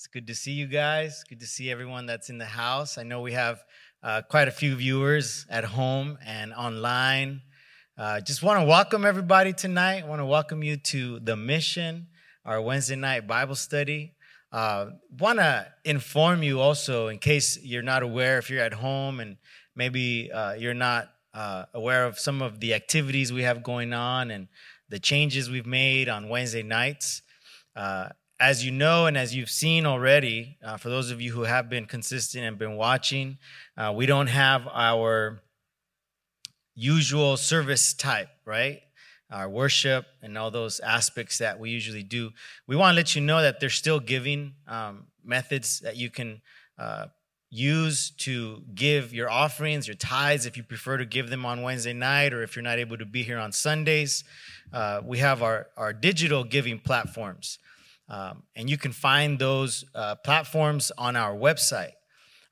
It's good to see you guys. Good to see everyone that's in the house. I know we have uh, quite a few viewers at home and online. Uh, just want to welcome everybody tonight. want to welcome you to the mission, our Wednesday night Bible study. Uh, want to inform you also, in case you're not aware, if you're at home and maybe uh, you're not uh, aware of some of the activities we have going on and the changes we've made on Wednesday nights. Uh, as you know and as you've seen already, uh, for those of you who have been consistent and been watching, uh, we don't have our usual service type, right? Our worship and all those aspects that we usually do. We want to let you know that there's still giving um, methods that you can uh, use to give your offerings, your tithes, if you prefer to give them on Wednesday night or if you're not able to be here on Sundays. Uh, we have our, our digital giving platforms. Um, and you can find those uh, platforms on our website.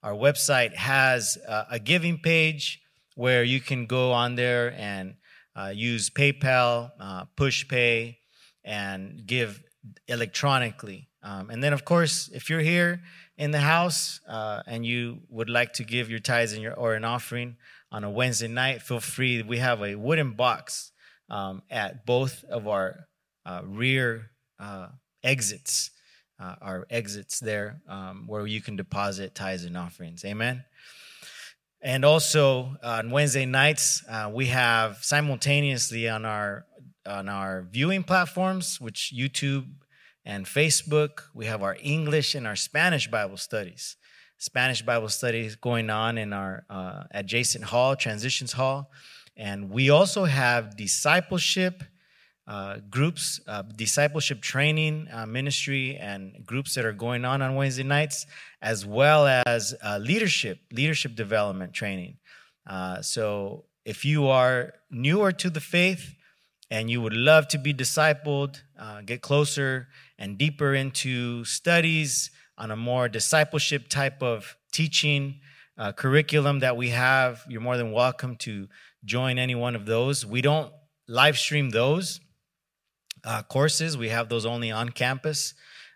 Our website has uh, a giving page where you can go on there and uh, use PayPal, uh, PushPay, and give electronically. Um, and then, of course, if you're here in the house uh, and you would like to give your tithes your, or an offering on a Wednesday night, feel free. We have a wooden box um, at both of our uh, rear exits, uh, our exits there um, where you can deposit tithes and offerings. Amen. And also on Wednesday nights, uh, we have simultaneously on our on our viewing platforms, which YouTube and Facebook, we have our English and our Spanish Bible studies. Spanish Bible studies going on in our uh, adjacent hall, Transitions Hall, and we also have discipleship uh, groups, uh, discipleship training uh, ministry, and groups that are going on on Wednesday nights, as well as uh, leadership, leadership development training. Uh, so, if you are newer to the faith and you would love to be discipled, get closer and deeper into studies on a more discipleship type of teaching curriculum that we have, you're more than welcome to join any one of those. We don't live stream those uh, courses. We have those only on campus.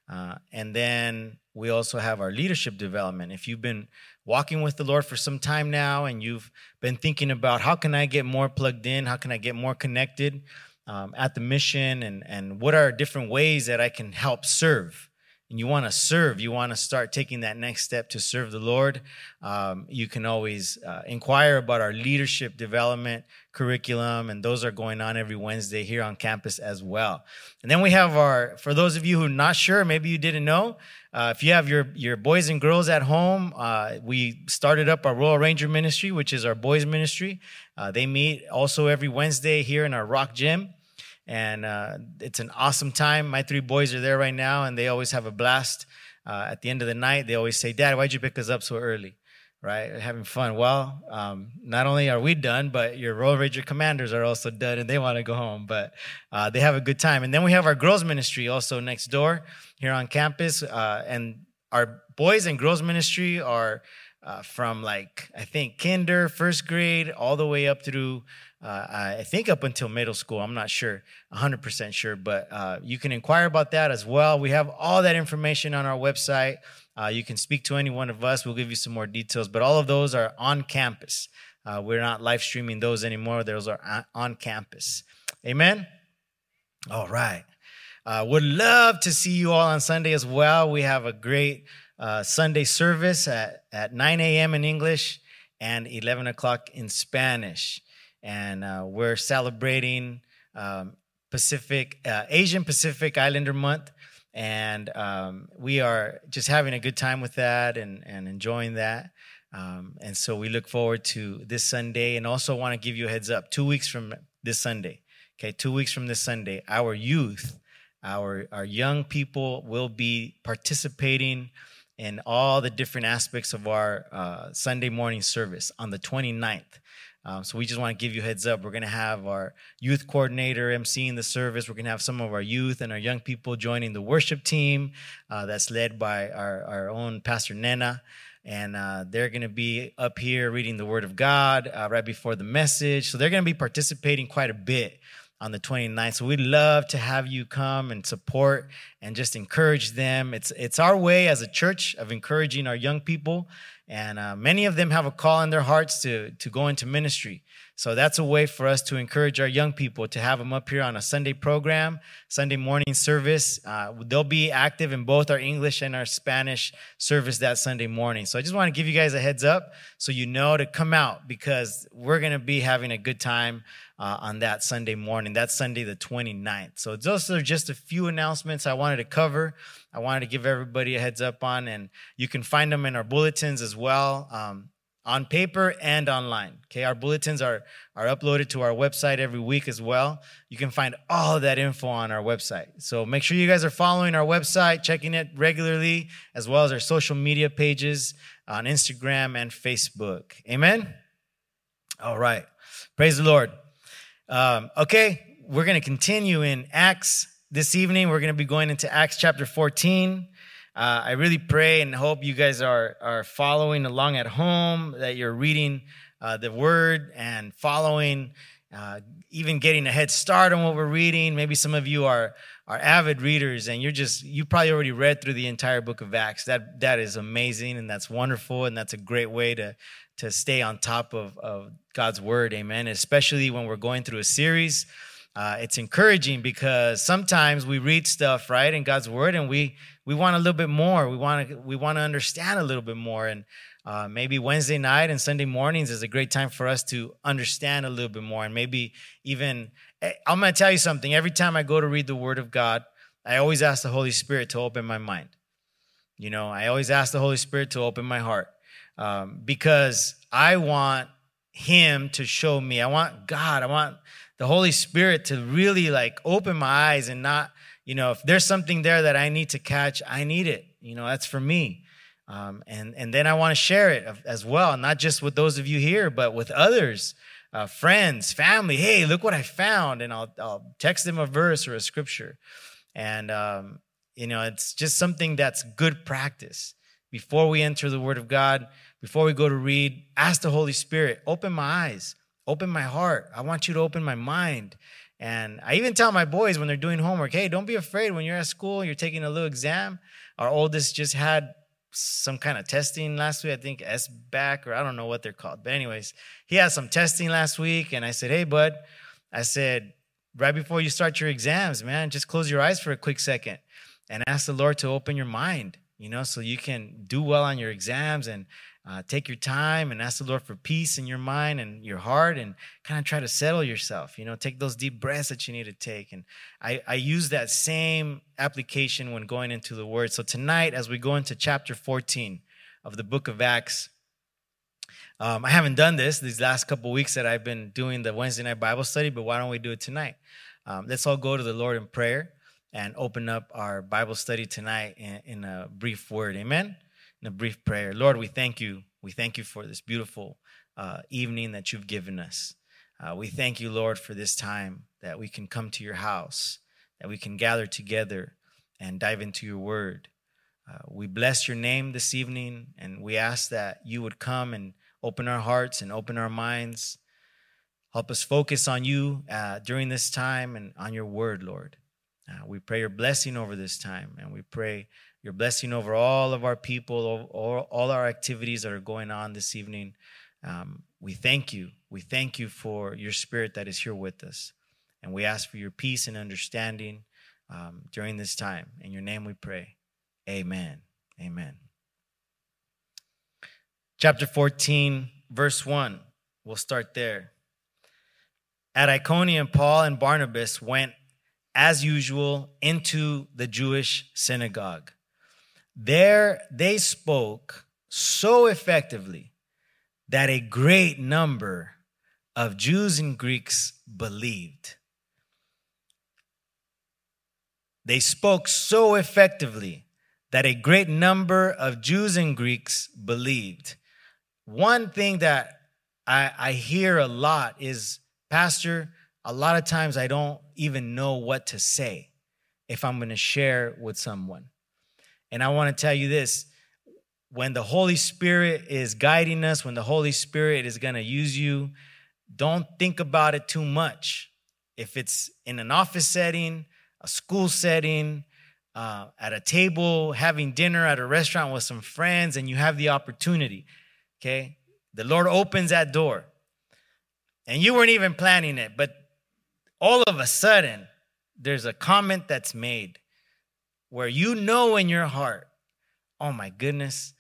Uh, and then we also have our leadership development. If you've been walking with the Lord for some time now and you've been thinking about how can I get more plugged in, how can I get more connected um, at the mission, and, and what are different ways that I can help serve and you want to serve, you want to start taking that next step to serve the Lord, um, you can always uh, inquire about our leadership development curriculum, and those are going on every Wednesday here on campus as well. And then we have our, for those of you who are not sure, maybe you didn't know, uh, if you have your, your boys and girls at home, uh, we started up our Royal Ranger ministry, which is our boys ministry. Uh, they meet also every Wednesday here in our Rock Gym and uh, it's an awesome time. My three boys are there right now, and they always have a blast. Uh, at the end of the night, they always say, "Dad, why'd you pick us up so early?" Right, having fun. Well, um, not only are we done, but your Royal Ranger commanders are also done, and they want to go home. But uh, they have a good time. And then we have our girls ministry also next door here on campus, uh, and our boys and girls ministry are uh, from like I think kinder, first grade, all the way up through uh, I think up until middle school. I'm not sure, 100% sure, but uh, you can inquire about that as well. We have all that information on our website. Uh, you can speak to any one of us. We'll give you some more details, but all of those are on campus. Uh, we're not live streaming those anymore. Those are on campus. Amen. All right. Uh, would love to see you all on Sunday as well. We have a great uh, Sunday service at, at 9 a.m. in English and 11 o'clock in Spanish and uh, we're celebrating um, Pacific uh, Asian Pacific Islander Month, and um, we are just having a good time with that and and enjoying that. Um, and so we look forward to this Sunday, and also want to give you a heads up: two weeks from this Sunday, okay, two weeks from this Sunday, our youth, our our young people will be participating in all the different aspects of our uh, Sunday morning service on the 29th. Um, so we just want to give you heads up. We're going to have our youth coordinator emceeing the service. We're going to have some of our youth and our young people joining the worship team uh, that's led by our, our own Pastor Nena. And uh, they're going to be up here reading the Word of God uh, right before the message. So they're going to be participating quite a bit on the 29th. So we'd love to have you come and support and just encourage them. It's it's our way as a church of encouraging our young people, and uh, many of them have a call in their hearts to to go into ministry. So that's a way for us to encourage our young people to have them up here on a Sunday program, Sunday morning service. Uh, they'll be active in both our English and our Spanish service that Sunday morning. So I just want to give you guys a heads up so you know to come out because we're going to be having a good time uh, on that Sunday morning. That's Sunday the 29th. So those are just a few announcements I wanted to cover. I wanted to give everybody a heads up on, and you can find them in our bulletins as well. Um, on paper and online. Okay, our bulletins are, are uploaded to our website every week as well. You can find all that info on our website. So make sure you guys are following our website, checking it regularly, as well as our social media pages on Instagram and Facebook. Amen? All right. Praise the Lord. Um, okay, we're going to continue in Acts this evening. We're going to be going into Acts chapter 14. Uh, I really pray and hope you guys are, are following along at home, that you're reading uh, the word and following, uh, even getting a head start on what we're reading. Maybe some of you are, are avid readers and you're just, you probably already read through the entire book of Acts. That, that is amazing and that's wonderful and that's a great way to, to stay on top of, of God's word. Amen. Especially when we're going through a series. Uh, it's encouraging because sometimes we read stuff right in God's word and we we want a little bit more. We want to we want to understand a little bit more, and uh, maybe Wednesday night and Sunday mornings is a great time for us to understand a little bit more, and maybe even eh, I'm going to tell you something. Every time I go to read the Word of God, I always ask the Holy Spirit to open my mind. You know, I always ask the Holy Spirit to open my heart um, because I want Him to show me. I want God. I want the Holy Spirit to really like open my eyes and not you know, if there's something there that I need to catch, I need it. You know, that's for me. Um, and and then I want to share it as well, not just with those of you here, but with others, uh, friends, family. Hey, look what I found, and I'll I'll text them a verse or a scripture, and um, you know, it's just something that's good practice. Before we enter the Word of God, before we go to read, ask the Holy Spirit, open my eyes, open my heart. I want you to open my mind. And I even tell my boys when they're doing homework, hey, don't be afraid when you're at school, you're taking a little exam. Our oldest just had some kind of testing last week. I think S back or I don't know what they're called. But anyways, he had some testing last week. And I said, hey, bud, I said, right before you start your exams, man, just close your eyes for a quick second and ask the Lord to open your mind, you know, so you can do well on your exams and uh, take your time and ask the Lord for peace in your mind and your heart and kind of try to settle yourself. You know, take those deep breaths that you need to take. And I, I use that same application when going into the Word. So tonight, as we go into chapter 14 of the book of Acts, um, I haven't done this these last couple weeks that I've been doing the Wednesday night Bible study, but why don't we do it tonight? Um, let's all go to the Lord in prayer and open up our Bible study tonight in, in a brief word. Amen in a brief prayer. Lord, we thank you. We thank you for this beautiful uh, evening that you've given us. Uh, we thank you, Lord, for this time that we can come to your house, that we can gather together and dive into your word. Uh, we bless your name this evening, and we ask that you would come and open our hearts and open our minds. Help us focus on you uh, during this time and on your word, Lord. Uh, we pray your blessing over this time, and we pray your blessing over all of our people, all, all our activities that are going on this evening. Um, we thank you. We thank you for your spirit that is here with us. And we ask for your peace and understanding um, during this time. In your name we pray. Amen. Amen. Chapter 14, verse 1. We'll start there. At Iconium, Paul and Barnabas went, as usual, into the Jewish synagogue there they spoke so effectively that a great number of Jews and Greeks believed. They spoke so effectively that a great number of Jews and Greeks believed. One thing that I, I hear a lot is, Pastor, a lot of times I don't even know what to say if I'm going to share with someone. And I want to tell you this when the Holy Spirit is guiding us, when the Holy Spirit is going to use you, don't think about it too much. If it's in an office setting, a school setting, uh, at a table having dinner at a restaurant with some friends and you have the opportunity. Okay. The Lord opens that door and you weren't even planning it, but all of a sudden, there's a comment that's made where you know in your heart, oh my goodness,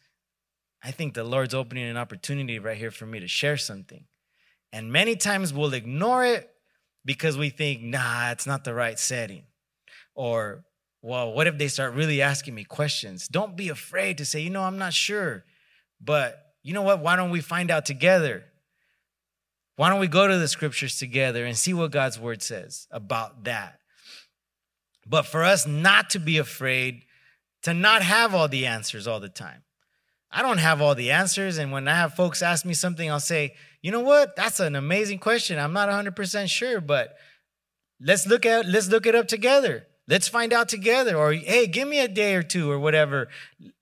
I think the Lord's opening an opportunity right here for me to share something. And many times we'll ignore it because we think, nah, it's not the right setting. Or, well, what if they start really asking me questions? Don't be afraid to say, you know, I'm not sure. But you know what? Why don't we find out together? Why don't we go to the scriptures together and see what God's word says about that? But for us not to be afraid to not have all the answers all the time. I don't have all the answers. And when I have folks ask me something, I'll say, you know what? That's an amazing question. I'm not 100% sure, but let's look at let's look it up together. Let's find out together. Or hey, give me a day or two or whatever.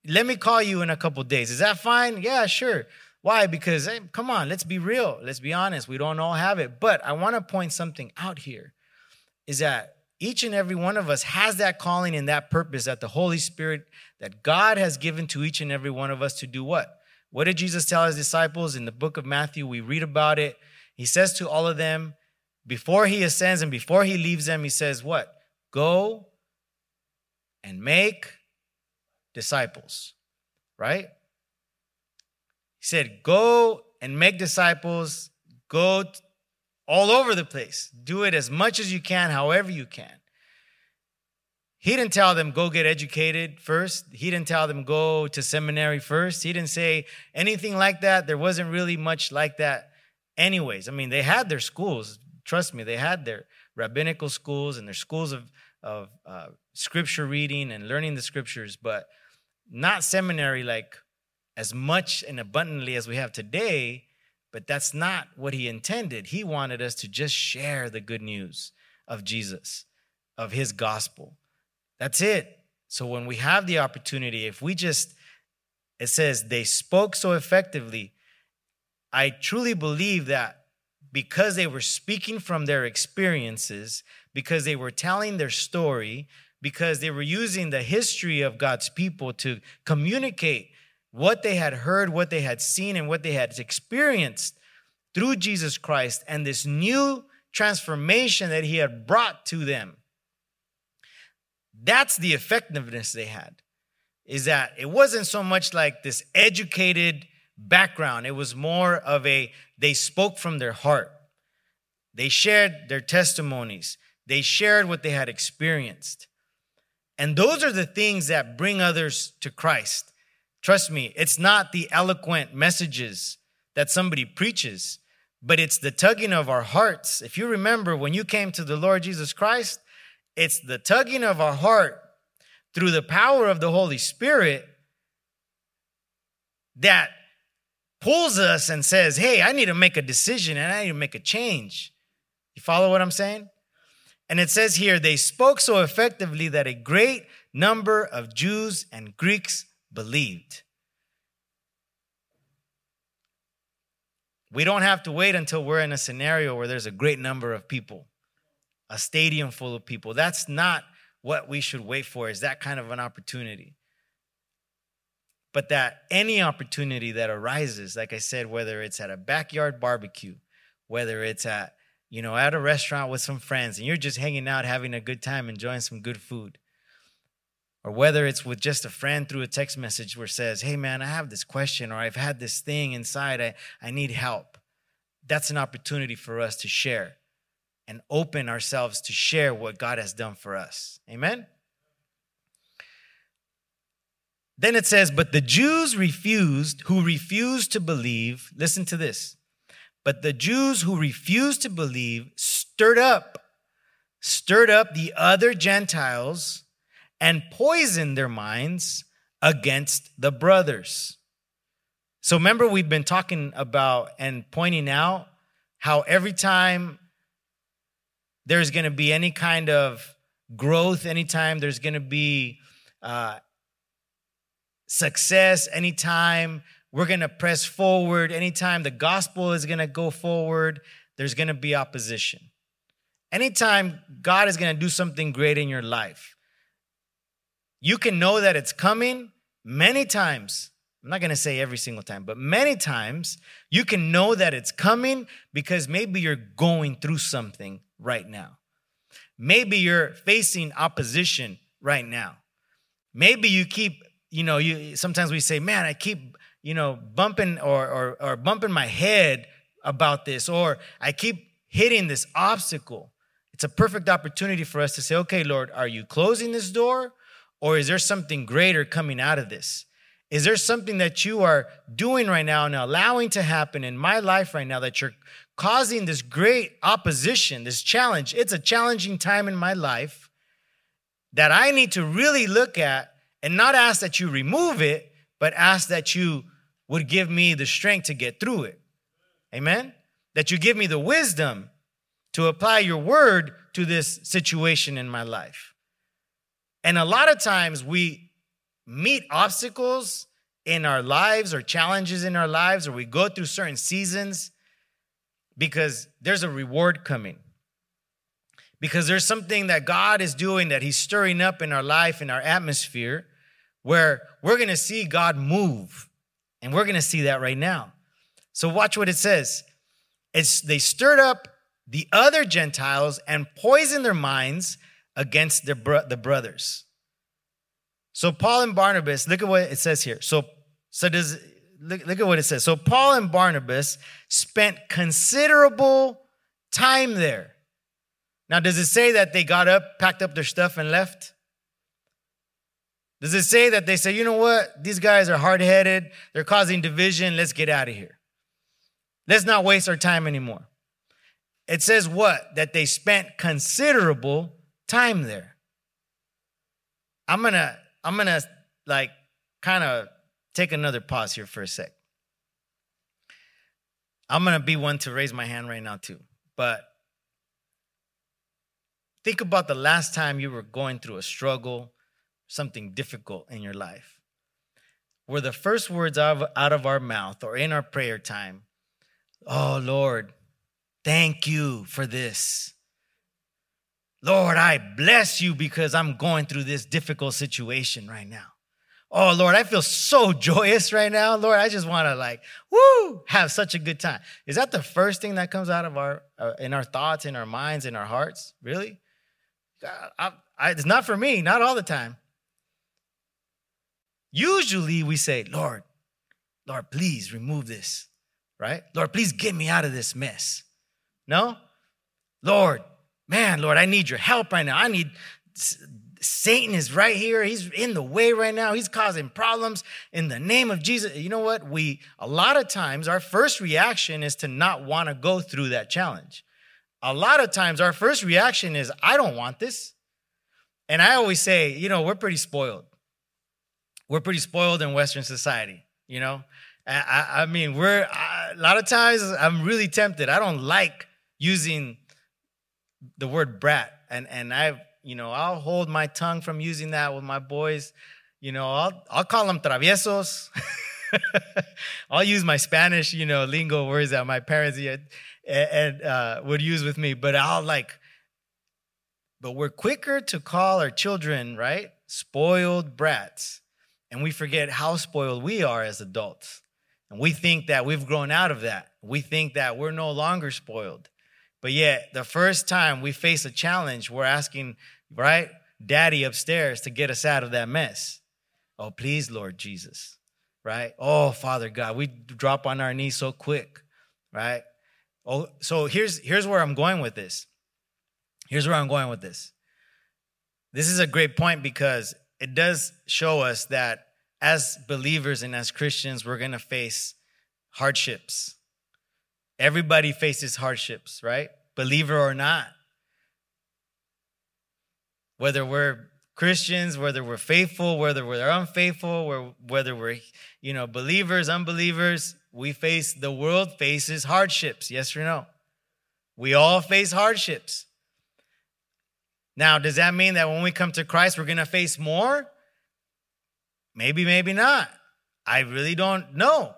Let me call you in a couple days. Is that fine? Yeah, sure. Why? Because hey, come on, let's be real. Let's be honest. We don't all have it. But I want to point something out here is that each and every one of us has that calling and that purpose that the Holy Spirit, that God has given to each and every one of us to do what? What did Jesus tell his disciples in the book of Matthew? We read about it. He says to all of them, before he ascends and before he leaves them, he says, What? Go and make disciples, right? He said, Go and make disciples, go all over the place. Do it as much as you can, however you can. He didn't tell them go get educated first. He didn't tell them go to seminary first. He didn't say anything like that. There wasn't really much like that, anyways. I mean, they had their schools. Trust me, they had their rabbinical schools and their schools of of uh, scripture reading and learning the scriptures, but not seminary like as much and abundantly as we have today but that's not what he intended. He wanted us to just share the good news of Jesus, of his gospel. That's it. So when we have the opportunity, if we just, it says they spoke so effectively, I truly believe that because they were speaking from their experiences, because they were telling their story, because they were using the history of God's people to communicate what they had heard, what they had seen, and what they had experienced through Jesus Christ and this new transformation that he had brought to them. That's the effectiveness they had. Is that it wasn't so much like this educated background, it was more of a they spoke from their heart. They shared their testimonies, they shared what they had experienced. And those are the things that bring others to Christ. Trust me, it's not the eloquent messages that somebody preaches, but it's the tugging of our hearts. If you remember when you came to the Lord Jesus Christ, it's the tugging of our heart through the power of the Holy Spirit that pulls us and says, Hey, I need to make a decision and I need to make a change. You follow what I'm saying? And it says here, they spoke so effectively that a great number of Jews and Greeks believed. We don't have to wait until we're in a scenario where there's a great number of people, a stadium full of people. That's not what we should wait for, is that kind of an opportunity. But that any opportunity that arises, like I said, whether it's at a backyard barbecue, whether it's at, you know, at a restaurant with some friends and you're just hanging out, having a good time, enjoying some good food, or whether it's with just a friend through a text message where says, Hey man, I have this question, or I've had this thing inside, I, I need help. That's an opportunity for us to share and open ourselves to share what God has done for us. Amen? Then it says, But the Jews refused, who refused to believe, listen to this. But the Jews who refused to believe stirred up, stirred up the other Gentiles and poison their minds against the brothers. So remember, we've been talking about and pointing out how every time there's going to be any kind of growth, anytime there's going to be uh, success, anytime we're going to press forward, anytime the gospel is going to go forward, there's going to be opposition. Anytime God is going to do something great in your life, you can know that it's coming many times. I'm not going to say every single time, but many times you can know that it's coming because maybe you're going through something right now. Maybe you're facing opposition right now. Maybe you keep, you know, you sometimes we say, "Man, I keep, you know, bumping or or, or bumping my head about this or I keep hitting this obstacle." It's a perfect opportunity for us to say, "Okay, Lord, are you closing this door or is there something greater coming out of this?" Is there something that you are doing right now and allowing to happen in my life right now that you're causing this great opposition, this challenge? It's a challenging time in my life that I need to really look at and not ask that you remove it, but ask that you would give me the strength to get through it. Amen? That you give me the wisdom to apply your word to this situation in my life. And a lot of times we meet obstacles in our lives or challenges in our lives, or we go through certain seasons because there's a reward coming. Because there's something that God is doing that He's stirring up in our life, in our atmosphere, where we're gonna see God move. And we're gonna see that right now. So, watch what it says. It's they stirred up the other Gentiles and poisoned their minds against their bro- the brothers. So Paul and Barnabas, look at what it says here. So, so does look, look at what it says. So Paul and Barnabas spent considerable time there. Now, does it say that they got up, packed up their stuff, and left? Does it say that they say, you know what? These guys are hard headed. They're causing division. Let's get out of here. Let's not waste our time anymore. It says what? That they spent considerable time there. I'm to I'm gonna like kind of take another pause here for a sec. I'm gonna be one to raise my hand right now too, but think about the last time you were going through a struggle, something difficult in your life. Were the first words out of our mouth or in our prayer time, Oh Lord, thank you for this. Lord, I bless you because I'm going through this difficult situation right now. Oh, Lord, I feel so joyous right now. Lord, I just want to like, woo, have such a good time. Is that the first thing that comes out of our, uh, in our thoughts, in our minds, in our hearts? Really? I, I, it's not for me, not all the time. Usually we say, Lord, Lord, please remove this, right? Lord, please get me out of this mess. No? Lord, man, Lord, I need your help right now. I need, Satan is right here. He's in the way right now. He's causing problems in the name of Jesus. You know what? We, a lot of times, our first reaction is to not want to go through that challenge. A lot of times, our first reaction is, I don't want this. And I always say, you know, we're pretty spoiled. We're pretty spoiled in Western society, you know? I, I mean, we're, I, a lot of times, I'm really tempted. I don't like using the word brat, and and I you know I'll hold my tongue from using that with my boys. You know I'll I'll call them traviesos. I'll use my Spanish you know lingo words that my parents and, and uh, would use with me, but I'll like. But we're quicker to call our children right spoiled brats, and we forget how spoiled we are as adults. And we think that we've grown out of that. We think that we're no longer spoiled. But yet, the first time we face a challenge, we're asking, right, daddy upstairs to get us out of that mess. Oh, please, Lord Jesus, right? Oh, Father God, we drop on our knees so quick, right? Oh, so here's here's where I'm going with this. Here's where I'm going with this. This is a great point because it does show us that as believers and as Christians, we're going to face hardships Everybody faces hardships, right? Believer or not. Whether we're Christians, whether we're faithful, whether we're unfaithful, whether we're, you know, believers, unbelievers, we face, the world faces hardships. Yes or no? We all face hardships. Now, does that mean that when we come to Christ, we're going to face more? Maybe, maybe not. I really don't know.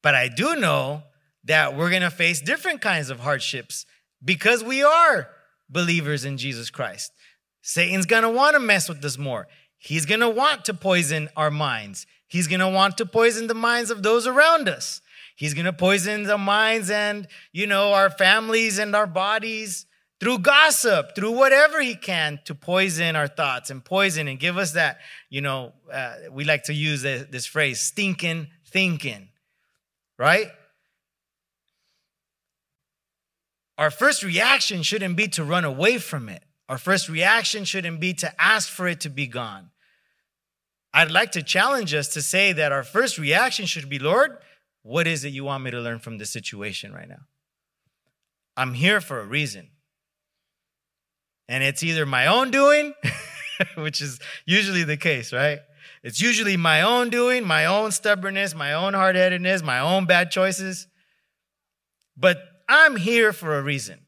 But I do know that we're going to face different kinds of hardships because we are believers in Jesus Christ. Satan's going to want to mess with us more. He's going to want to poison our minds. He's going to want to poison the minds of those around us. He's going to poison the minds and, you know, our families and our bodies through gossip, through whatever he can to poison our thoughts and poison and give us that, you know, uh, we like to use this, this phrase, stinking thinking, right? Our first reaction shouldn't be to run away from it. Our first reaction shouldn't be to ask for it to be gone. I'd like to challenge us to say that our first reaction should be, Lord, what is it you want me to learn from this situation right now? I'm here for a reason. And it's either my own doing, which is usually the case, right? It's usually my own doing, my own stubbornness, my own hard headedness, my own bad choices. But I'm here for a reason.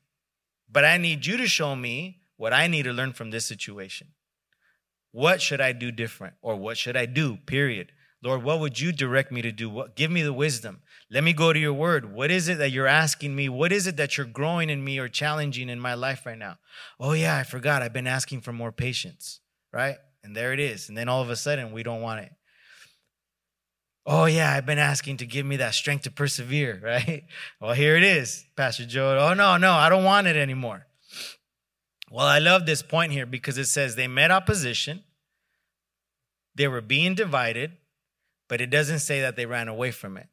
But I need you to show me what I need to learn from this situation. What should I do different? Or what should I do, period? Lord, what would you direct me to do? What, give me the wisdom. Let me go to your word. What is it that you're asking me? What is it that you're growing in me or challenging in my life right now? Oh, yeah, I forgot. I've been asking for more patience, right? And there it is. And then all of a sudden, we don't want it. Oh, yeah, I've been asking to give me that strength to persevere, right? Well, here it is, Pastor Joe. Oh, no, no, I don't want it anymore. Well, I love this point here because it says they met opposition, they were being divided, but it doesn't say that they ran away from it.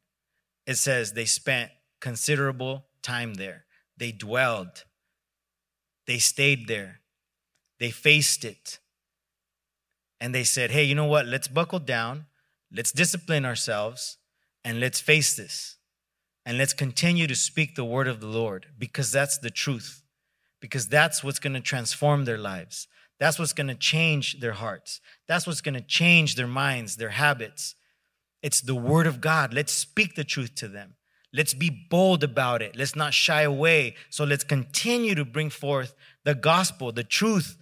It says they spent considerable time there. They dwelled, they stayed there, they faced it. And they said, hey, you know what? Let's buckle down, let's discipline ourselves, and let's face this. And let's continue to speak the word of the Lord because that's the truth because that's what's going to transform their lives. That's what's going to change their hearts. That's what's going to change their minds, their habits. It's the word of God. Let's speak the truth to them. Let's be bold about it. Let's not shy away. So let's continue to bring forth the gospel, the truth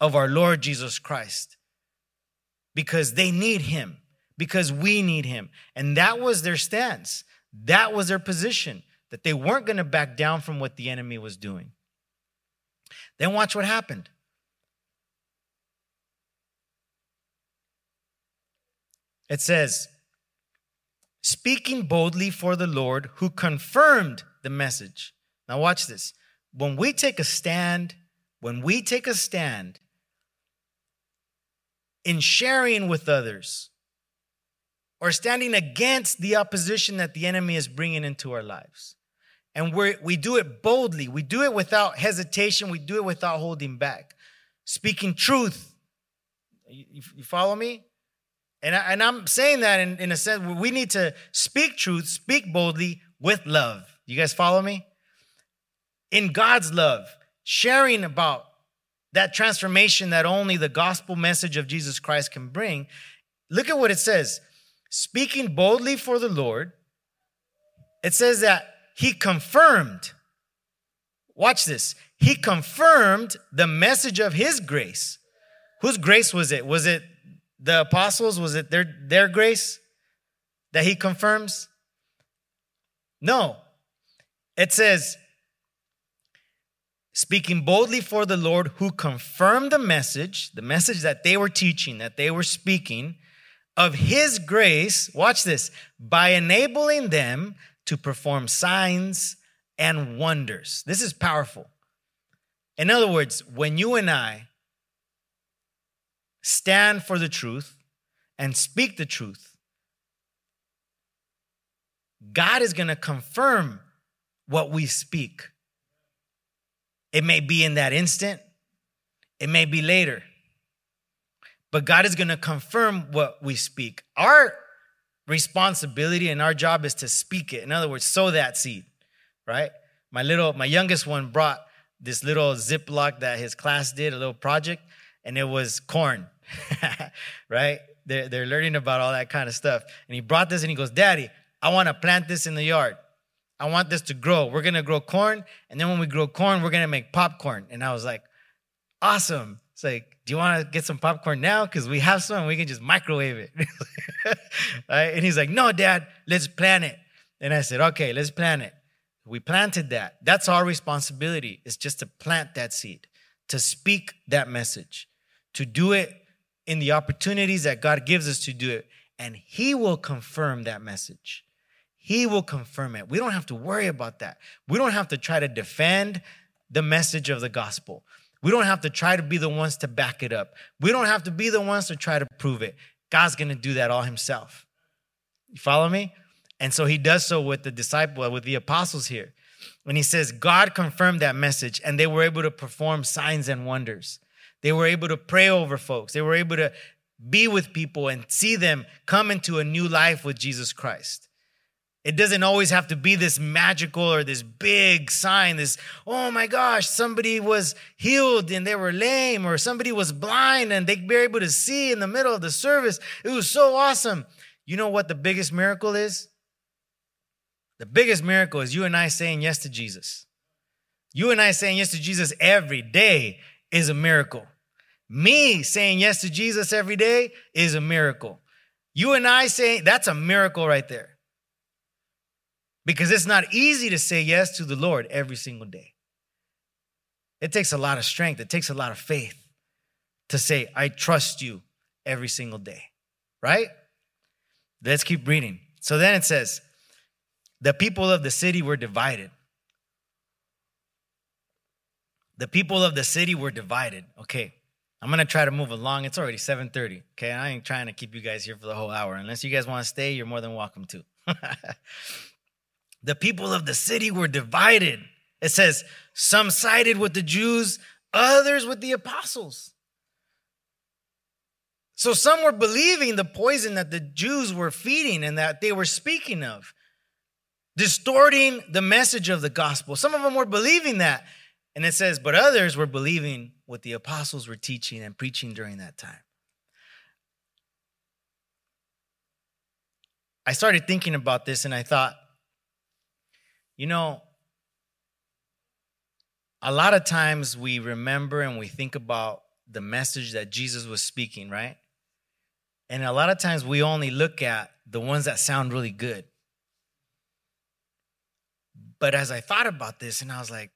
of our Lord Jesus Christ. Because they need him, because we need him. And that was their stance. That was their position, that they weren't going to back down from what the enemy was doing. Then watch what happened. It says, speaking boldly for the Lord who confirmed the message. Now, watch this. When we take a stand, when we take a stand in sharing with others or standing against the opposition that the enemy is bringing into our lives, and we we do it boldly. We do it without hesitation. We do it without holding back. Speaking truth. You, you follow me? And, I, and I'm saying that in, in a sense we need to speak truth, speak boldly with love. You guys follow me? In God's love, sharing about that transformation that only the gospel message of Jesus Christ can bring. Look at what it says speaking boldly for the Lord. It says that he confirmed, watch this, he confirmed the message of his grace. Whose grace was it? Was it the apostles? Was it their, their grace that he confirms? No. It says, speaking boldly for the Lord, who confirmed the message, the message that they were teaching, that they were speaking, of his grace, watch this, by enabling them to perform signs and wonders. This is powerful. In other words, when you and I stand for the truth and speak the truth, God is going to confirm what we speak. It may be in that instant, it may be later, but God is going to confirm what we speak. Our responsibility and our job is to speak it. In other words, sow that seed, right? My little, my youngest one brought this little Ziploc that his class did, a little project, and it was corn, right? They're, they're learning about all that kind of stuff. And he brought this and he goes, Daddy, I want to plant this in the yard. I want this to grow. We're going to grow corn. And then when we grow corn, we're going to make popcorn. And I was like, awesome. It's like, do you want to get some popcorn now? Because we have some, we can just microwave it. right? And he's like, no, dad, let's plant it. And I said, okay, let's plant it. We planted that. That's our responsibility, is just to plant that seed, to speak that message, to do it in the opportunities that God gives us to do it, and He will confirm that message. He will confirm it. We don't have to worry about that. We don't have to try to defend the message of the gospel. We don't have to try to be the ones to back it up. We don't have to be the ones to try to prove it. God's going to do that all himself. You follow me? And so he does so with the disciple, with the apostles here. When he says, God confirmed that message, and they were able to perform signs and wonders. They were able to pray over folks. They were able to be with people and see them come into a new life with Jesus Christ. It doesn't always have to be this magical or this big sign, this, oh my gosh, somebody was healed and they were lame, or somebody was blind and they were able to see in the middle of the service. It was so awesome. You know what the biggest miracle is? The biggest miracle is you and I saying yes to Jesus. You and I saying yes to Jesus every day is a miracle. Me saying yes to Jesus every day is a miracle. You and I saying that's a miracle right there because it's not easy to say yes to the Lord every single day. It takes a lot of strength, it takes a lot of faith to say, I trust you every single day, right? Let's keep reading. So then it says, the people of the city were divided. The people of the city were divided. Okay, I'm gonna try to move along. It's already 7:30. Okay, I ain't trying to keep you guys here for the whole hour. Unless you guys want to stay, you're more than welcome to. the people of the city were divided. It says, some sided with the Jews, others with the apostles. So some were believing the poison that the Jews were feeding and that they were speaking of, distorting the message of the gospel. Some of them were believing that. And it says, but others were believing what the apostles were teaching and preaching during that time. I started thinking about this and I thought, you know, a lot of times we remember and we think about the message that Jesus was speaking, right? And a lot of times we only look at the ones that sound really good. But as I thought about this, and I was like,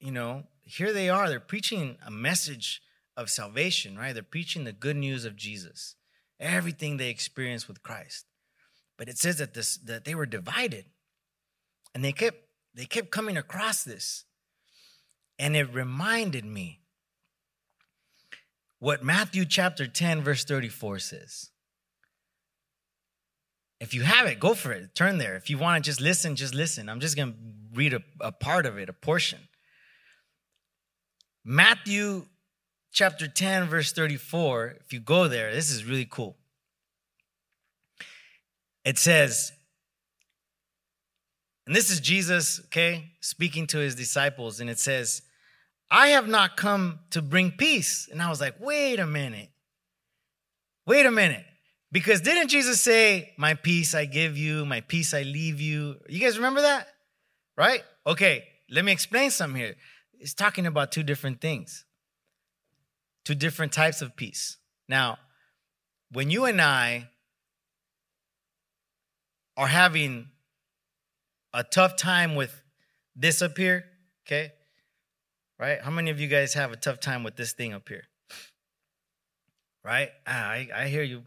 you know, here they are, they're preaching a message of salvation, right? They're preaching the good news of Jesus, everything they experienced with Christ. But it says that this that they were divided. And they kept they kept coming across this. And it reminded me what Matthew chapter 10 verse 34 says. If you have it, go for it. Turn there. If you want to just listen, just listen. I'm just going to read a, a part of it, a portion. Matthew chapter 10, verse 34, if you go there, this is really cool. It says, and this is Jesus, okay, speaking to his disciples, and it says, I have not come to bring peace. And I was like, wait a minute. Wait a minute. Because didn't Jesus say, My peace I give you, my peace I leave you? You guys remember that? Right? Okay, let me explain some here. It's talking about two different things, two different types of peace. Now, when you and I are having a tough time with this up here, okay? Right? How many of you guys have a tough time with this thing up here? Right? I, I hear you.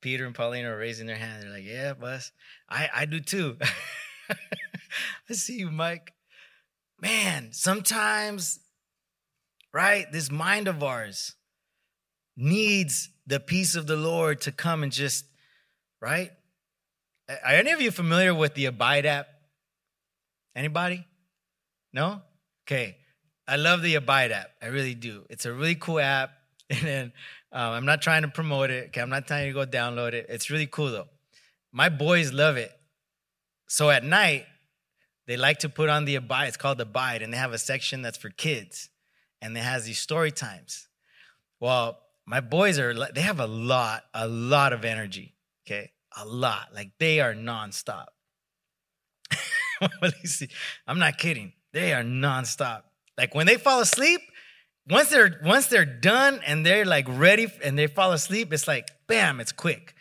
Peter and Paulina are raising their hands. They're like, yeah, bus. I, I do too. I see you, Mike. Man, sometimes, right, this mind of ours needs the peace of the Lord to come and just, right, are any of you familiar with the Abide app? Anybody? No? Okay. I love the Abide app. I really do. It's a really cool app. And then um, I'm not trying to promote it. Okay. I'm not telling you to go download it. It's really cool though. My boys love it. So at night, they like to put on the Abide. It's called Abide. And they have a section that's for kids. And it has these story times. Well, my boys are, they have a lot, a lot of energy. Okay a lot. Like they are nonstop. I'm not kidding. They are nonstop. Like when they fall asleep, once they're once they're done and they're like ready and they fall asleep, it's like bam, it's quick.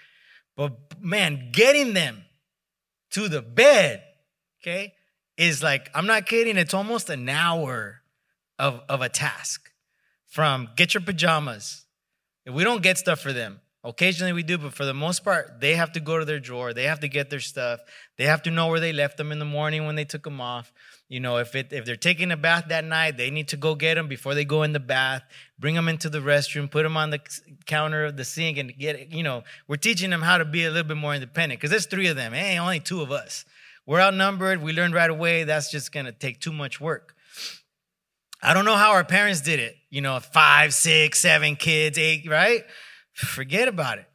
But man, getting them to the bed, okay, is like I'm not kidding. It's almost an hour of of a task. From get your pajamas, If We don't get stuff for them. Occasionally we do, but for the most part, they have to go to their drawer. They have to get their stuff. They have to know where they left them in the morning when they took them off. You know, if it if they're taking a bath that night, they need to go get them before they go in the bath. Bring them into the restroom, put them on the counter of the sink, and get. You know, we're teaching them how to be a little bit more independent because there's three of them. Hey, only two of us. We're outnumbered. We learned right away. That's just gonna take too much work. I don't know how our parents did it. You know, five, six, seven kids, eight, right? Forget about it.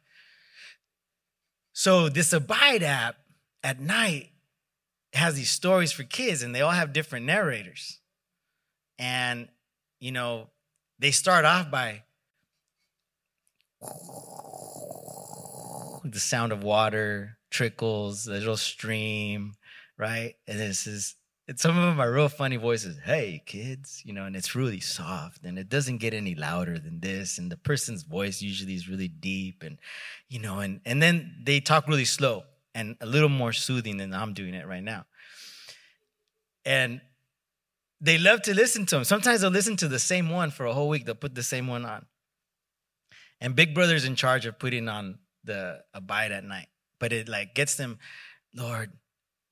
So this Abide app at night has these stories for kids, and they all have different narrators. And you know, they start off by the sound of water trickles, the little stream, right? And this is and some of them are real funny voices. Hey, kids, you know, and it's really soft and it doesn't get any louder than this. And the person's voice usually is really deep and, you know, and, and then they talk really slow and a little more soothing than I'm doing it right now. And they love to listen to them. Sometimes they'll listen to the same one for a whole week. They'll put the same one on. And Big Brother's in charge of putting on the abide at night. But it like gets them, Lord,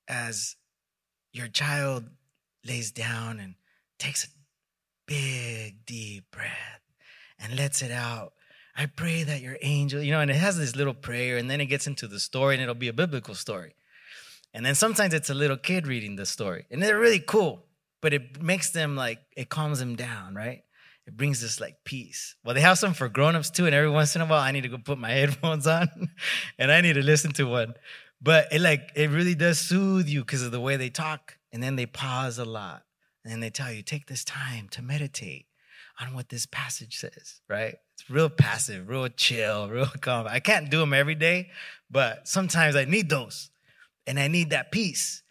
as your child lays down and takes a big, deep breath and lets it out. I pray that your angel, you know, and it has this little prayer, and then it gets into the story, and it'll be a biblical story. And then sometimes it's a little kid reading the story, and they're really cool, but it makes them like, it calms them down, right? It brings this like peace. Well, they have some for grown-ups too, and every once in a while I need to go put my headphones on and I need to listen to one. But it like it really does soothe you because of the way they talk. And then they pause a lot. And then they tell you, take this time to meditate on what this passage says, right? It's real passive, real chill, real calm. I can't do them every day, but sometimes I need those. And I need that peace.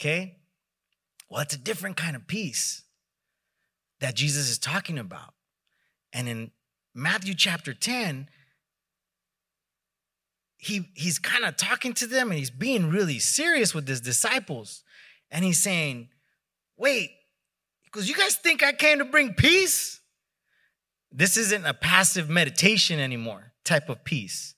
Okay? Well, it's a different kind of peace that Jesus is talking about. And in Matthew chapter 10, he he's kind of talking to them and he's being really serious with his disciples. And he's saying, wait, because you guys think I came to bring peace? This isn't a passive meditation anymore type of peace.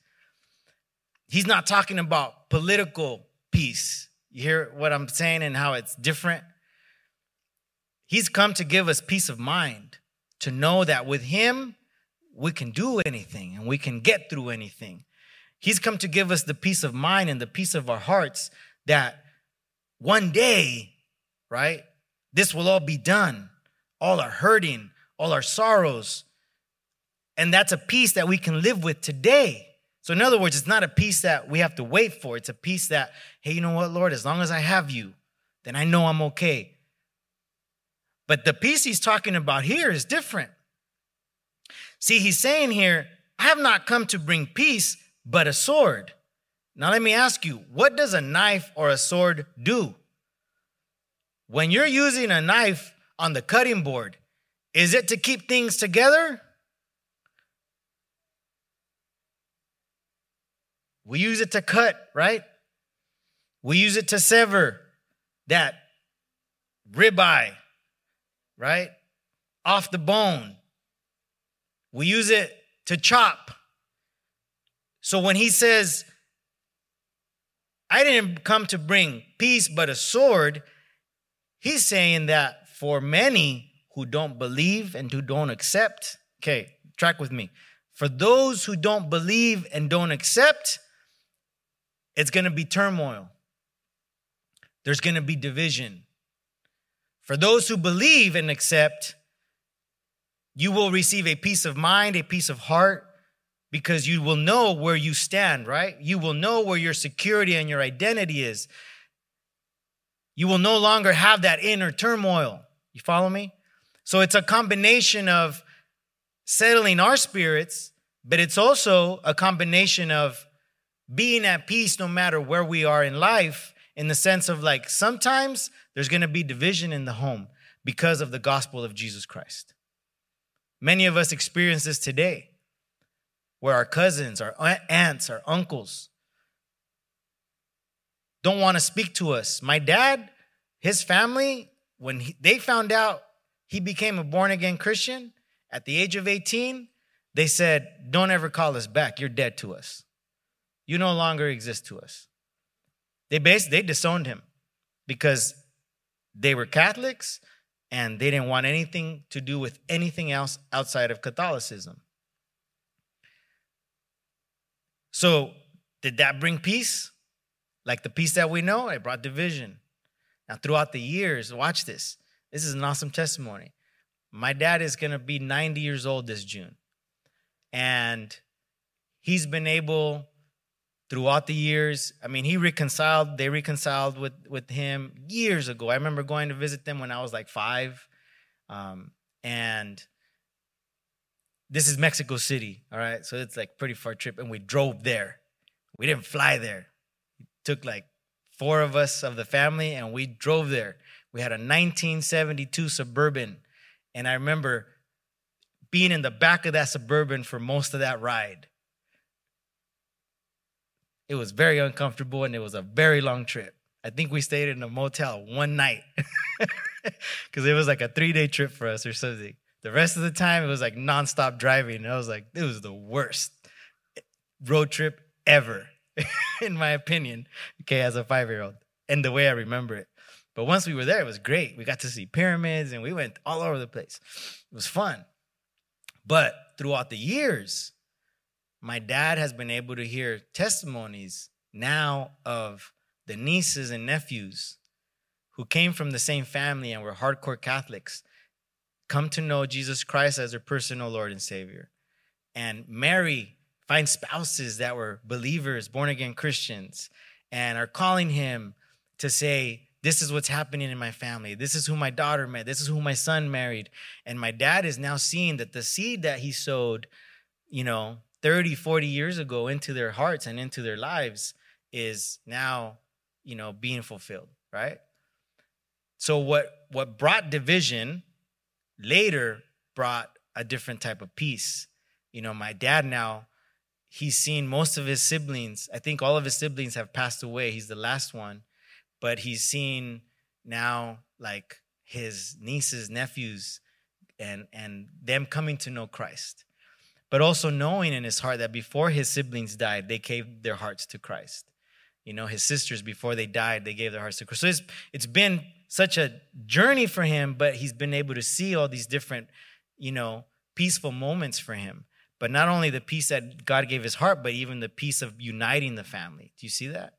He's not talking about political peace. You hear what I'm saying and how it's different? He's come to give us peace of mind, to know that with him, we can do anything and we can get through anything. He's come to give us the peace of mind and the peace of our hearts that one day, right, this will all be done. All our hurting, all our sorrows. And that's a peace that we can live with today. So, in other words, it's not a peace that we have to wait for. It's a peace that, hey, you know what, Lord, as long as I have you, then I know I'm okay. But the peace he's talking about here is different. See, he's saying here, I have not come to bring peace, but a sword. Now, let me ask you, what does a knife or a sword do? When you're using a knife on the cutting board, is it to keep things together? We use it to cut, right? We use it to sever that ribeye, right? Off the bone. We use it to chop so when he says, I didn't come to bring peace but a sword, he's saying that for many who don't believe and who don't accept, okay, track with me. For those who don't believe and don't accept, it's going to be turmoil. There's going to be division. For those who believe and accept, you will receive a peace of mind, a peace of heart, because you will know where you stand, right? You will know where your security and your identity is. You will no longer have that inner turmoil. You follow me? So it's a combination of settling our spirits, but it's also a combination of being at peace no matter where we are in life, in the sense of like sometimes there's gonna be division in the home because of the gospel of Jesus Christ. Many of us experience this today where our cousins, our aunts, our uncles don't want to speak to us. My dad, his family, when he, they found out he became a born again Christian at the age of 18, they said, Don't ever call us back. You're dead to us. You no longer exist to us. They basically they disowned him because they were Catholics and they didn't want anything to do with anything else outside of Catholicism. So, did that bring peace? Like the peace that we know? It brought division. Now, throughout the years, watch this. This is an awesome testimony. My dad is going to be 90 years old this June. And he's been able throughout the years. I mean, he reconciled, they reconciled with, with him years ago. I remember going to visit them when I was like five. Um, and this is Mexico City, all right? So it's like pretty far trip. And we drove there. We didn't fly there. It took like four of us of the family and we drove there. We had a 1972 Suburban. And I remember being in the back of that Suburban for most of that ride. It was very uncomfortable and it was a very long trip. I think we stayed in a motel one night because it was like a three day trip for us or something. The rest of the time, it was like nonstop driving. And I was like, it was the worst road trip ever, in my opinion, okay, as a five year old, and the way I remember it. But once we were there, it was great. We got to see pyramids and we went all over the place. It was fun. But throughout the years, my dad has been able to hear testimonies now of the nieces and nephews who came from the same family and were hardcore Catholics come to know Jesus Christ as their personal Lord and Savior. And marry, find spouses that were believers, born again Christians, and are calling him to say, This is what's happening in my family. This is who my daughter met. This is who my son married. And my dad is now seeing that the seed that he sowed, you know, 30, 40 years ago into their hearts and into their lives is now, you know, being fulfilled, right? So what what brought division later brought a different type of peace. You know, my dad now he's seen most of his siblings. I think all of his siblings have passed away. He's the last one, but he's seen now like his nieces, nephews, and and them coming to know Christ but also knowing in his heart that before his siblings died, they gave their hearts to Christ. You know, his sisters, before they died, they gave their hearts to Christ. So it's, it's been such a journey for him, but he's been able to see all these different, you know, peaceful moments for him. But not only the peace that God gave his heart, but even the peace of uniting the family. Do you see that?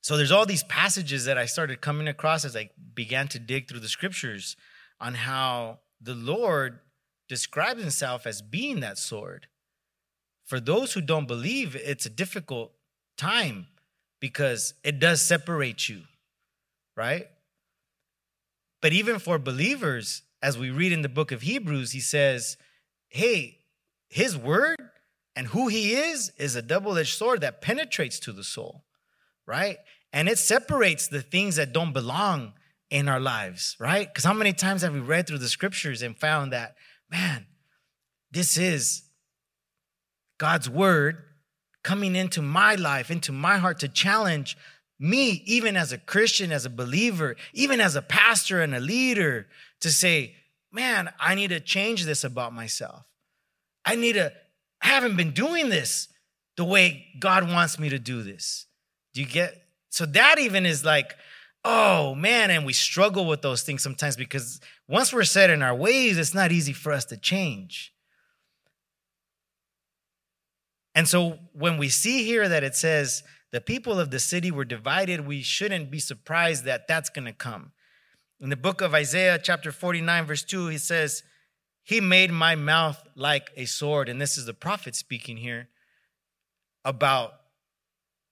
So there's all these passages that I started coming across as I began to dig through the scriptures on how the Lord describes himself as being that sword. For those who don't believe, it's a difficult time because it does separate you, right? But even for believers, as we read in the book of Hebrews, he says, hey, his word and who he is is a double edged sword that penetrates to the soul, right? And it separates the things that don't belong in our lives, right? Because how many times have we read through the scriptures and found that man, this is God's word coming into my life, into my heart to challenge me, even as a Christian, as a believer, even as a pastor and a leader, to say, man, I need to change this about myself. I need to, I haven't been doing this the way God wants me to do this. Do you get? So that even is like, oh man, and we struggle with those things sometimes because once we're set in our ways, it's not easy for us to change. And so when we see here that it says the people of the city were divided, we shouldn't be surprised that that's going to come. In the book of Isaiah, chapter 49, verse 2, he says, He made my mouth like a sword. And this is the prophet speaking here about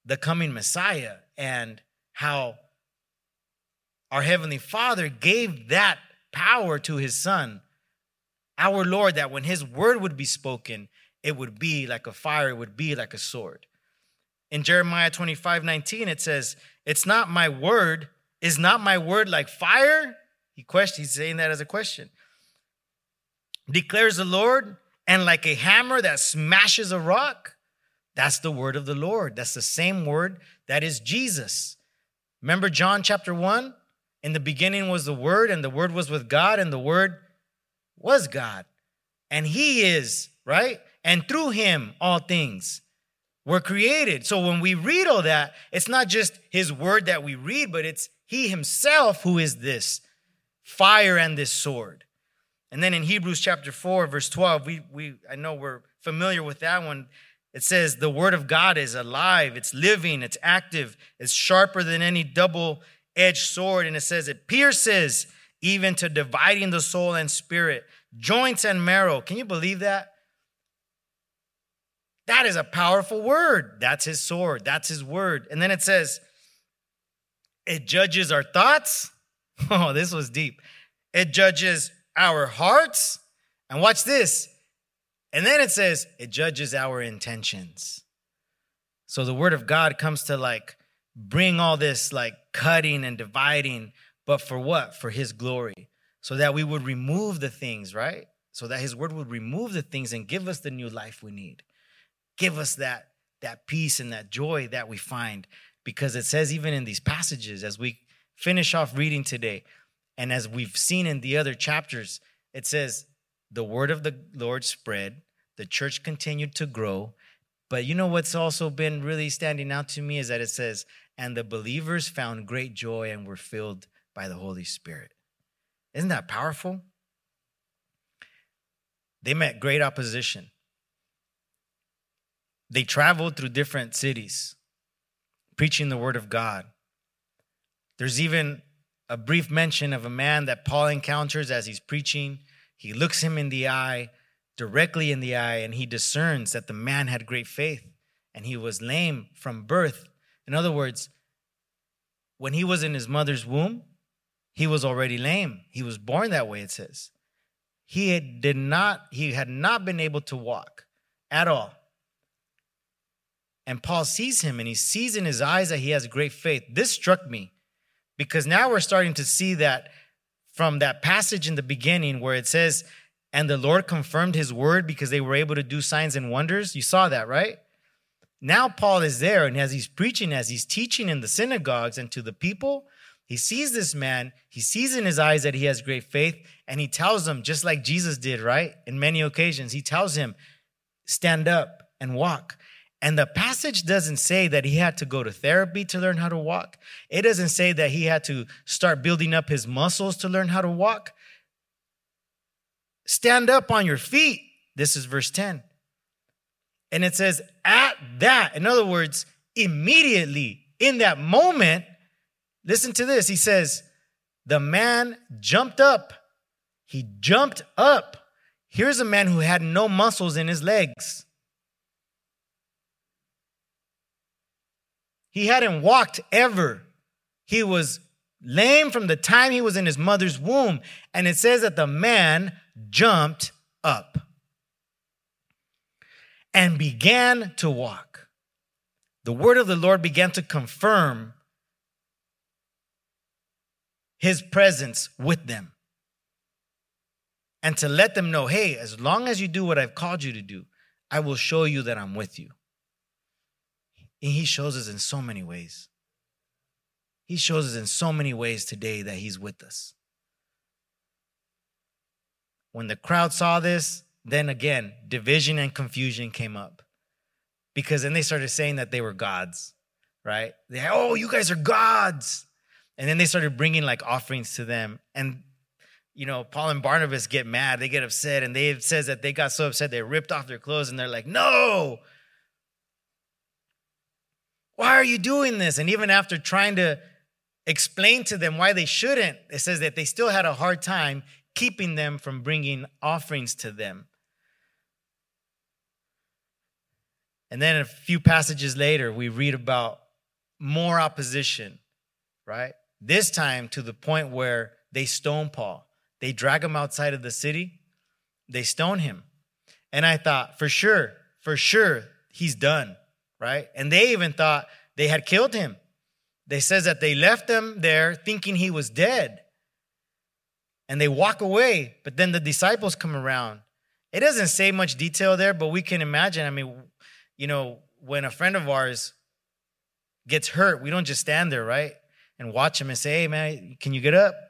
the coming Messiah and how our Heavenly Father gave that power to his son, our Lord, that when his word would be spoken, it would be like a fire, it would be like a sword. In Jeremiah 25 19, it says, It's not my word, is not my word like fire? He questions, he's saying that as a question. Declares the Lord, and like a hammer that smashes a rock, that's the word of the Lord. That's the same word that is Jesus. Remember John chapter 1? In the beginning was the Word, and the Word was with God, and the Word was God. and he is, right? And through him, all things were created. So when we read all that, it's not just his word that we read, but it's he himself who is this fire and this sword. And then in Hebrews chapter 4, verse 12, we, we I know we're familiar with that one. It says, The word of God is alive, it's living, it's active, it's sharper than any double edged sword. And it says, It pierces even to dividing the soul and spirit, joints and marrow. Can you believe that? That is a powerful word. That's his sword, that's his word. And then it says, It judges our thoughts. Oh, this was deep. It judges our hearts. And watch this and then it says it judges our intentions. So the word of God comes to like bring all this like cutting and dividing, but for what? For his glory. So that we would remove the things, right? So that his word would remove the things and give us the new life we need. Give us that that peace and that joy that we find because it says even in these passages as we finish off reading today and as we've seen in the other chapters it says the word of the Lord spread, the church continued to grow. But you know what's also been really standing out to me is that it says, and the believers found great joy and were filled by the Holy Spirit. Isn't that powerful? They met great opposition. They traveled through different cities preaching the word of God. There's even a brief mention of a man that Paul encounters as he's preaching he looks him in the eye, directly in the eye, and he discerns that the man had great faith and he was lame from birth. In other words, when he was in his mother's womb, he was already lame. He was born that way, it says. He had, did not, he had not been able to walk at all. And Paul sees him and he sees in his eyes that he has great faith. This struck me because now we're starting to see that from that passage in the beginning where it says, and the Lord confirmed his word because they were able to do signs and wonders. You saw that, right? Now Paul is there, and as he's preaching, as he's teaching in the synagogues and to the people, he sees this man, he sees in his eyes that he has great faith, and he tells them, just like Jesus did, right? In many occasions, he tells him, stand up and walk. And the passage doesn't say that he had to go to therapy to learn how to walk. It doesn't say that he had to start building up his muscles to learn how to walk. Stand up on your feet. This is verse 10. And it says, at that, in other words, immediately in that moment, listen to this. He says, the man jumped up. He jumped up. Here's a man who had no muscles in his legs. He hadn't walked ever. He was lame from the time he was in his mother's womb. And it says that the man jumped up and began to walk. The word of the Lord began to confirm his presence with them and to let them know hey, as long as you do what I've called you to do, I will show you that I'm with you. And he shows us in so many ways. He shows us in so many ways today that he's with us. When the crowd saw this, then again, division and confusion came up. Because then they started saying that they were gods, right? They, oh, you guys are gods. And then they started bringing like offerings to them. And, you know, Paul and Barnabas get mad, they get upset, and they says that they got so upset they ripped off their clothes and they're like, no, why are you doing this? And even after trying to explain to them why they shouldn't, it says that they still had a hard time keeping them from bringing offerings to them. And then a few passages later, we read about more opposition, right? This time to the point where they stone Paul. They drag him outside of the city, they stone him. And I thought, for sure, for sure, he's done right? And they even thought they had killed him. They says that they left him there thinking he was dead. And they walk away, but then the disciples come around. It doesn't say much detail there, but we can imagine. I mean, you know, when a friend of ours gets hurt, we don't just stand there, right? And watch him and say, hey, man, can you get up?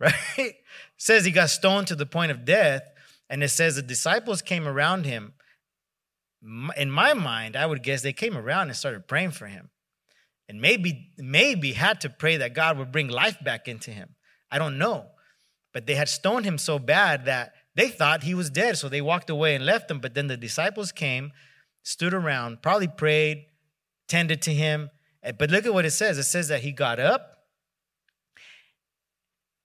Right? says he got stoned to the point of death. And it says the disciples came around him. In my mind, I would guess they came around and started praying for him. And maybe, maybe had to pray that God would bring life back into him. I don't know. But they had stoned him so bad that they thought he was dead. So they walked away and left him. But then the disciples came, stood around, probably prayed, tended to him. Eh, but look at what it says it says that he got up.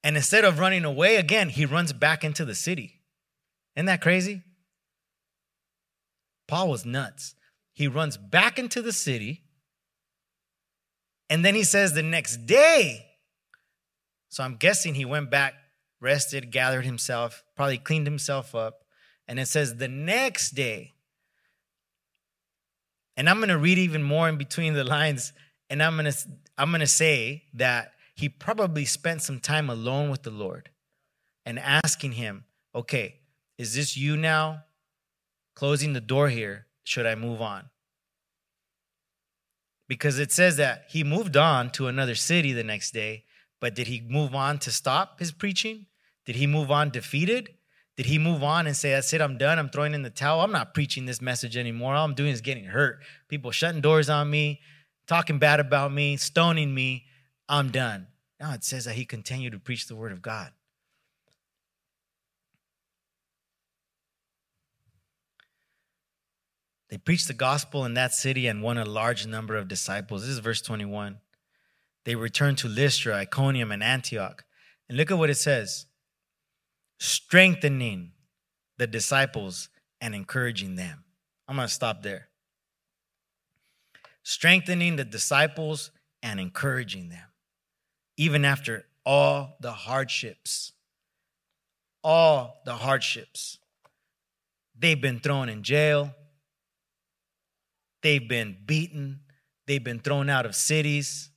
And instead of running away again, he runs back into the city. Isn't that crazy? Paul was nuts. He runs back into the city. And then he says the next day. So I'm guessing he went back, rested, gathered himself, probably cleaned himself up. And it says the next day. And I'm going to read even more in between the lines. And I'm going to I'm going to say that he probably spent some time alone with the Lord and asking him, okay, is this you now? Closing the door here. Should I move on? Because it says that he moved on to another city the next day, but did he move on to stop his preaching? Did he move on defeated? Did he move on and say, That's it, I'm done, I'm throwing in the towel, I'm not preaching this message anymore. All I'm doing is getting hurt. People shutting doors on me, talking bad about me, stoning me. I'm done. Now it says that he continued to preach the word of God. They preached the gospel in that city and won a large number of disciples. This is verse 21. They returned to Lystra, Iconium, and Antioch. And look at what it says strengthening the disciples and encouraging them. I'm going to stop there. Strengthening the disciples and encouraging them, even after all the hardships. All the hardships. They've been thrown in jail. They've been beaten. They've been thrown out of cities.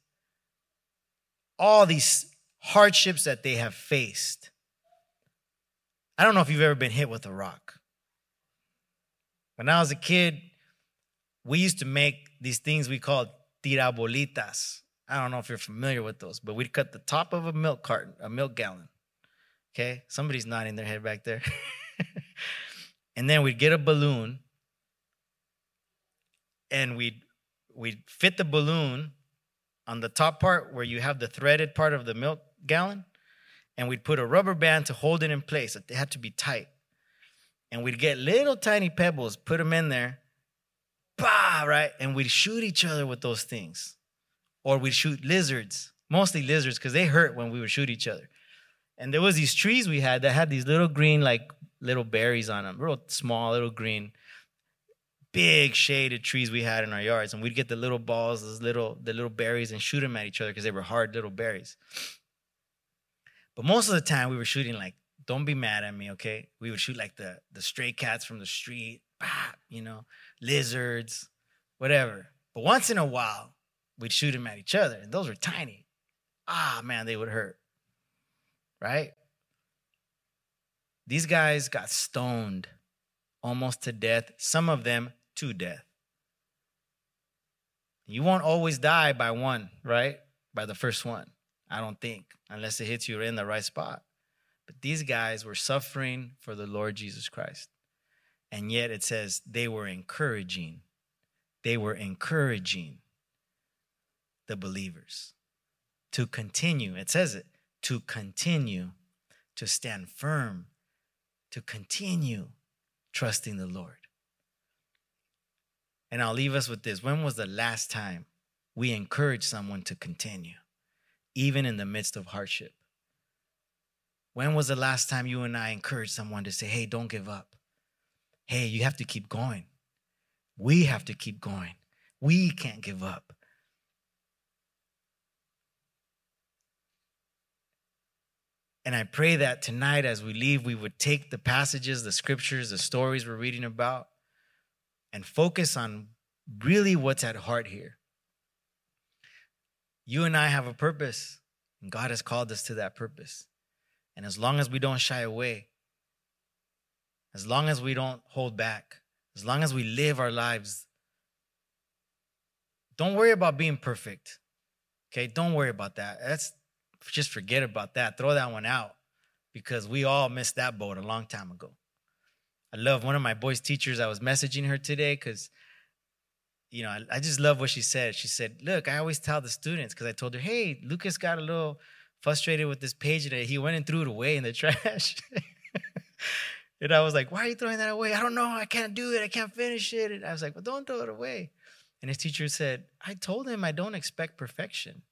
All these hardships that they have faced. I don't know if you've ever been hit with a rock. When I was a kid, we used to make these things we called tirabolitas. I don't know if you're familiar with those, but we'd cut the top of a milk carton, a milk gallon. Okay? Somebody's nodding their head back there. and then we'd get a balloon and we'd we'd fit the balloon on the top part where you have the threaded part of the milk gallon, and we'd put a rubber band to hold it in place. It had to be tight. And we'd get little tiny pebbles, put them in there, bah, right? And we'd shoot each other with those things. Or we'd shoot lizards, mostly lizards, because they hurt when we would shoot each other. And there was these trees we had that had these little green, like little berries on them, real small, little green big shaded trees we had in our yards, and we'd get the little balls, those little the little berries, and shoot them at each other because they were hard little berries. But most of the time, we were shooting like, don't be mad at me, okay? We would shoot like the the stray cats from the street, you know, lizards, whatever. But once in a while, we'd shoot them at each other, and those were tiny. Ah, man, they would hurt, right? These guys got stoned almost to death, some of them to death. You won't always die by one, right? By the first one. I don't think, unless it hits you in the right spot. But these guys were suffering for the Lord Jesus Christ. And yet it says they were encouraging. They were encouraging the believers to continue. It says it to continue, to stand firm, to continue trusting the Lord. And I'll leave us with this. When was the last time we encouraged someone to continue, even in the midst of hardship? When was the last time you and I encouraged someone to say, hey, don't give up? Hey, you have to keep going. We have to keep going. We can't give up. And I pray that tonight, as we leave, we would take the passages, the scriptures, the stories we're reading about, and focus on really what's at heart here. You and I have a purpose, and God has called us to that purpose. And as long as we don't shy away, as long as we don't hold back, as long as we live our lives, don't worry about being perfect. Okay, don't worry about that. That's just forget about that. Throw that one out because we all missed that boat a long time ago. I love one of my boys' teachers. I was messaging her today because, you know, I, I, just love what she said. She said, Look, I always tell the students because I told her, Hey, Lucas got a little frustrated with this page today. He went and threw it away in the trash. and I was like, Why are you throwing that away? I don't know. I can't do it. I can't finish it. And I was like, Well, don't throw it away. And his teacher said, I told him I don't expect perfection.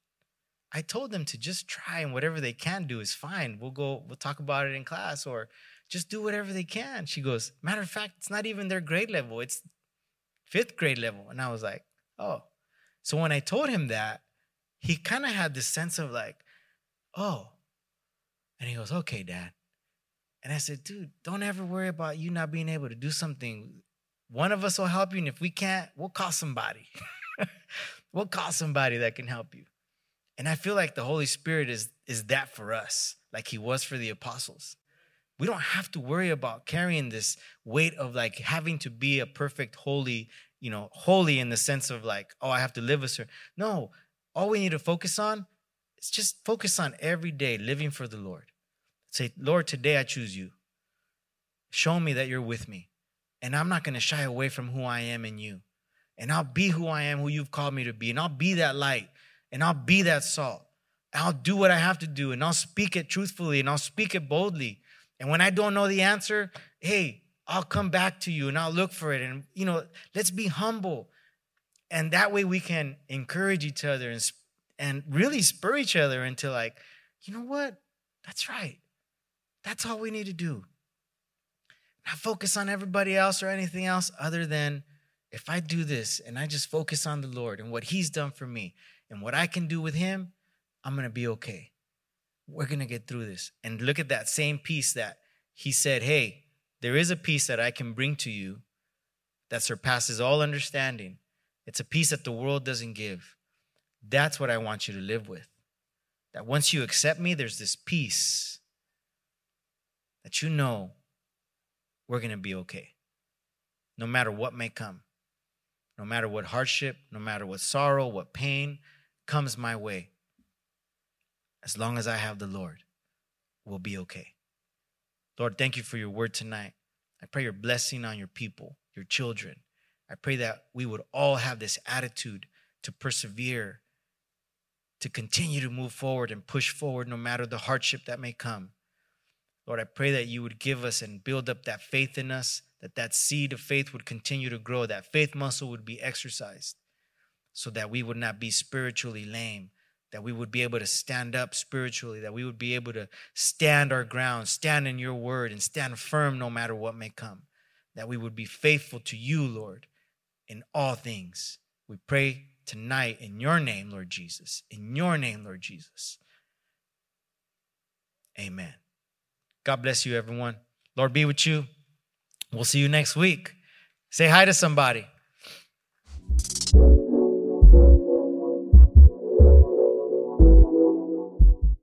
I told them to just try and whatever they can do is fine. We'll go, we'll talk about it in class or just do whatever they can. She goes, matter of fact, it's not even their grade level, it's fifth grade level. And I was like, oh. So when I told him that, he kind of had this sense of like, oh. And he goes, okay, dad. And I said, dude, don't ever worry about you not being able to do something. One of us will help you. And if we can't, we'll call somebody. we'll call somebody that can help you. And I feel like the Holy Spirit is, is that for us, like he was for the apostles. We don't have to worry about carrying this weight of like having to be a perfect, holy, you know, holy in the sense of like, oh, I have to live a certain. No, all we need to focus on is just focus on every day living for the Lord. Say, Lord, today I choose you. Show me that you're with me. And I'm not going to shy away from who I am in you. And I'll be who I am, who you've called me to be. And I'll be that light and I'll be that salt. I'll do what I have to do and I'll speak it truthfully and I'll speak it boldly. And when I don't know the answer, hey, I'll come back to you and I'll look for it. And, you know, let's be humble. And that way we can encourage each other and, and really spur each other into, like, you know what? That's right. That's all we need to do. Not focus on everybody else or anything else other than if I do this and I just focus on the Lord and what He's done for me and what I can do with him, I'm going to be okay. We're going to get through this. And look at that same peace that he said, Hey, there is a peace that I can bring to you that surpasses all understanding. It's a peace that the world doesn't give. That's what I want you to live with. That once you accept me, there's this peace that you know we're going to be okay, no matter what may come, no matter what hardship, no matter what sorrow, what pain, comes my way, as long as I have the Lord, we'll be okay. Lord, thank you for your word tonight. I pray your blessing on your people, your children. I pray that we would all have this attitude to persevere, to continue to move forward and push forward no matter the hardship that may come. Lord, I pray that you would give us and build up that faith in us, that that seed of faith would continue to grow, that faith muscle would be exercised so that we would not be spiritually lame, that we would be able to stand up spiritually, that we would be able to stand our ground, stand in your word, and stand firm no matter what may come, that we would be faithful to you, Lord, in all things. We pray tonight in your name, Lord Jesus. In your name, Lord Jesus. Amen. God bless you, everyone. Lord be with you. We'll see you next week. Say hi to somebody.